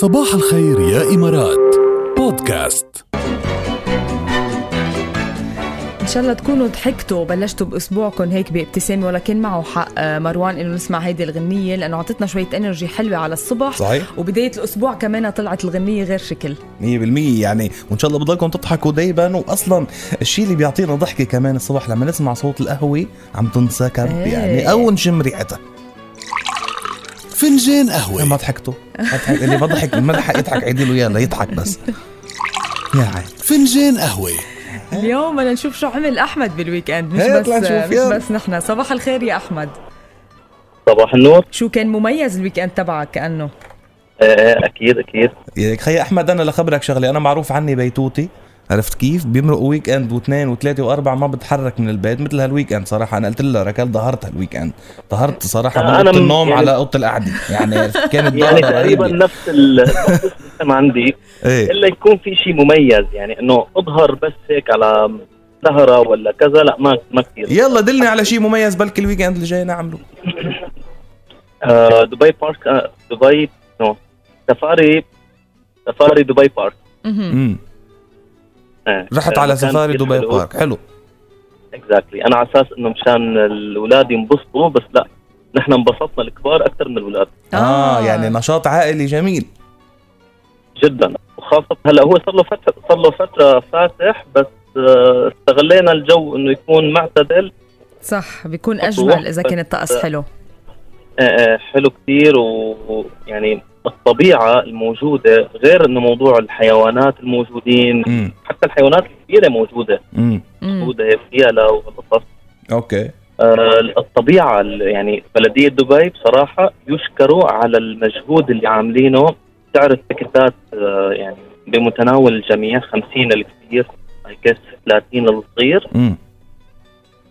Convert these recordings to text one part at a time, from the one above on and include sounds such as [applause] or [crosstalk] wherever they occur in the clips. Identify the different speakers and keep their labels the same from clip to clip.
Speaker 1: صباح الخير يا إمارات. بودكاست.
Speaker 2: إن شاء الله تكونوا ضحكتوا وبلشتوا بأسبوعكم هيك بابتسامة ولكن معه حق آه، مروان إنه نسمع هيدي الغنية لأنه اعطتنا شوية انرجي حلوة على الصبح.
Speaker 3: صحيح.
Speaker 2: وبداية الأسبوع كمان طلعت الغنية غير شكل.
Speaker 3: 100% يعني وإن شاء الله بضلكم تضحكوا دايما. واصلا الشيء اللي بيعطينا ضحكة كمان الصبح لما نسمع صوت القهوة عم تنسكب
Speaker 2: إيه.
Speaker 3: يعني أو نشم ريحتها
Speaker 1: فنجان قهوة.
Speaker 3: ضحكتوا. ما ضحك اللي ما ضحك ما لحق يضحك عيدي له يلا يضحك بس. يا عين.
Speaker 1: فنجان قهوة.
Speaker 2: اليوم بدنا نشوف شو عمل أحمد بال weekend مش بس مش. بس نحن. صباح الخير يا أحمد.
Speaker 4: صباح النور.
Speaker 2: شو كان مميز ال weekend تبعك كأنه؟
Speaker 4: آه، أكيد أكيد.
Speaker 3: يا خي أحمد أنا لخبرك شغلة. أنا معروف عني بيتوتي. عرفت كيف؟ بيمرقوا weekend واثنين وثلاثة وأربعة ما بتحرك من البيت مثل هال weekend صراحة. أنا قلت لها راكيل ظهرت هال weekend ظهرت صراحة من اوضه النوم
Speaker 4: يعني-
Speaker 3: على أوضة القعدة. يعني كانت
Speaker 4: يعني تقريبا نفس ال- [laughs] نفس ال system عندي.
Speaker 3: إيه.
Speaker 4: إلا يكون في شيء مميز يعني إنه أظهر بس هيك على سهره ولا كذا لا ما ما كثير
Speaker 3: يلا دلني على شيء مميز بلكي ال weekend اللي جاي نعمله. [laughs]
Speaker 4: آه Dubai Park آه Dubai no. Safari
Speaker 2: Safari
Speaker 3: Dubai
Speaker 4: Park.
Speaker 3: رحت
Speaker 4: آه،
Speaker 3: على
Speaker 4: مكان Safari
Speaker 3: Dubai
Speaker 4: حلو.
Speaker 3: Park. حلو.
Speaker 4: اكزاكتلي أنا على أساس إنه مشان الأولاد ينبسطوا بس لا. نحن انبسطنا الكبار أكثر من الأولاد.
Speaker 3: آه,
Speaker 2: آه.
Speaker 3: يعني نشاط عائلي جميل.
Speaker 4: جدا. وخاصة هلأ هو صار له فترة صار له فترة فاتح بس آه، استغلينا الجو إنه يكون معتدل.
Speaker 2: صح بيكون. أجمل إذا كان الطقس حلو.
Speaker 4: آه، حلو كثير ويعني الطبيعة الموجودة غير إنه موضوع الحيوانات الموجودين
Speaker 3: امم
Speaker 4: حتى الحيوانات الكبيرة موجودة.
Speaker 3: امم
Speaker 2: مم.
Speaker 4: موجودة فيلا وقصص
Speaker 3: أوكي.
Speaker 4: آه، الطبيعة ال- يعني بلدية دبي بصراحة يشكروا على المجهود اللي عاملينه. سعر التكتات آه، يعني بمتناول الجميع 50 للكبير I guess 30 للصغير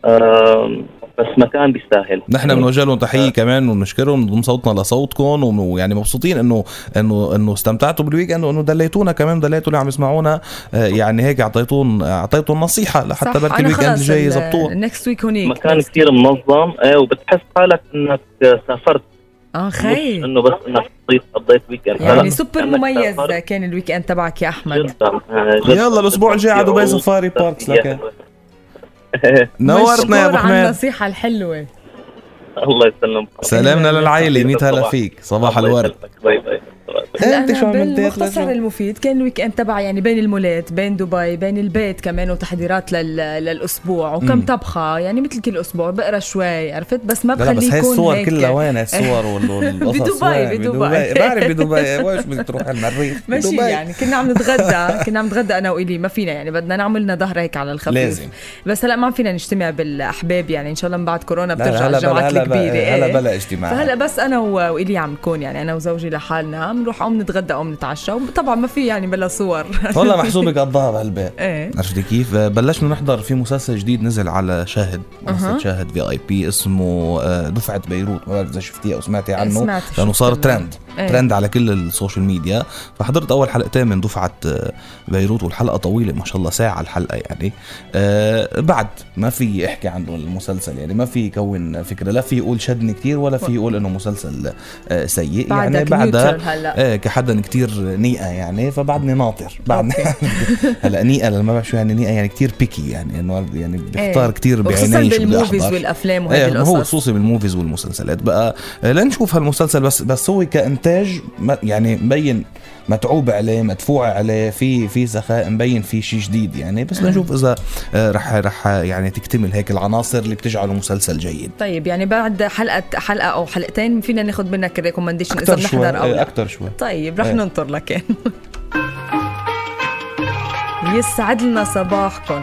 Speaker 4: آم، بس مكان بيستاهل.
Speaker 3: نحن بنوجه لهم تحية كمان ونشكرهم نضم صوتنا لصوتكم ويعني مبسوطين انه انه إنه استمتعتوا بال weekend وانه دليتونا كمان دليتوا اللي عم يسمعونا. آه، يعني هيك اعطيتون أعطيتهم نصيحة لحتى بركي ال weekend الجاي يزبطوه
Speaker 2: ال next week هونيك
Speaker 4: مكان كثير منظم. إيه وبتحس حالك إنك سافرت. آه
Speaker 2: خي
Speaker 4: إنه بس إنك قضيت قضيت weekend
Speaker 2: يعني سوبر مميز كان ال weekend تبعك يا أحمد.
Speaker 4: جدا. آه، جداً.
Speaker 3: يلا الأسبوع الجاي على Dubai Safari Parks لكن. [laughs] نورتنا يا
Speaker 2: أبو
Speaker 3: حميد.
Speaker 2: النصيحة الحلوة.
Speaker 4: الله يسلمك.
Speaker 3: سلامنا للعائلة 100 هلا فيك. صباح
Speaker 4: الله
Speaker 3: الورد.
Speaker 4: يسلمك. bye bye. [laughs]
Speaker 3: أنت شو عملت
Speaker 2: بالمختصر المفيد كان ال weekend تبع يعني بين المولات بين دبي بين البيت كمان وتحضيرات لل... للأسبوع وكم. طبخة يعني مثل كل أسبوع بقرأ شوي عرفت بس ما
Speaker 3: لا
Speaker 2: بخليه
Speaker 3: بس هاي
Speaker 2: يكون
Speaker 3: الصور كلها وين [laughs] الصور وال- والقصص
Speaker 2: بدبي-؟ بدبي.
Speaker 3: بعرف بدبي وش بدك تروح على المريخ [laughs]
Speaker 2: ماشي. يعني كنا عم نتغدى كنا عم نتغدى أنا وإلي ما فينا يعني بدنا نعمل لنا ظهر هيك على الخفيف
Speaker 3: لازم.
Speaker 2: بس هلا ما فينا نجتمع بالأحباب يعني إن شاء الله من بعد كورونا بترجع الجامعات
Speaker 3: الكبيرة هلا
Speaker 2: إيه.
Speaker 3: بلا اجتماع
Speaker 2: فهلا بس أنا و- وإلي عم نكون يعني أنا وزوجي لحالنا بنروح أو نتغدى أو نتعشى. وطبعا ما في يعني بلا صور. [laughs]
Speaker 3: والله محسوبك قضاها بهالبيت.
Speaker 2: إيه.
Speaker 3: عرفتي كيف؟ بلشنا نحضر في مسلسل جديد نزل على شاهد. منصة
Speaker 2: أها.
Speaker 3: شاهد VIP اسمه آه، دفعة بيروت. ما بعرف إذا شفتيه أو سمعتي عنه.
Speaker 2: سمعت. لأنه
Speaker 3: صار ترند
Speaker 2: إيه.
Speaker 3: ترند على كل السوشيال ميديا. فحضرت أول حلقتين من دفعة آه، بيروت والحلقة طويلة ما شاء الله ساعة الحلقة يعني. آه، بعد ما فيي احكي عنه المسلسل يعني ما في يكون فكرة لا فيي اقول شدني كتير ولا فيي اقول إنه مسلسل آه، سيء. يعني بعدها
Speaker 2: هلا.
Speaker 3: إيه كحدا كتير نيئة يعني فبعدني ناطر. بعدني. [laughs] هلا نيئة لما بعرف شو يعني نيئة يعني كتير بيكي يعني إنه يعني بيختار
Speaker 2: إيه.
Speaker 3: كتير
Speaker 2: وخصوصا
Speaker 3: بعيني شو بده
Speaker 2: بالموفيز والأفلام
Speaker 3: إيه هو
Speaker 2: القصص.
Speaker 3: خصوصي بالموفيز والمسلسلات. بقى آه، لنشوف هالمسلسل بس بس هو كإنتاج ما- يعني مبين متعوب عليه مدفوع عليه في في سخاء مبين في شيء جديد يعني. بس لنشوف إذا آه، رح رح يعني تكتمل هيك العناصر اللي بتجعله مسلسل جيد.
Speaker 2: طيب يعني بعد حلقة حلقة أو حلقتين فينا ناخذ منك الريكومنديشن
Speaker 3: إذا
Speaker 2: بنحضر أو
Speaker 3: إيه، أكثر شوي.
Speaker 2: طيب رح
Speaker 3: إيه.
Speaker 2: ننطر لكن [laughs] يسعد لنا صباحكم.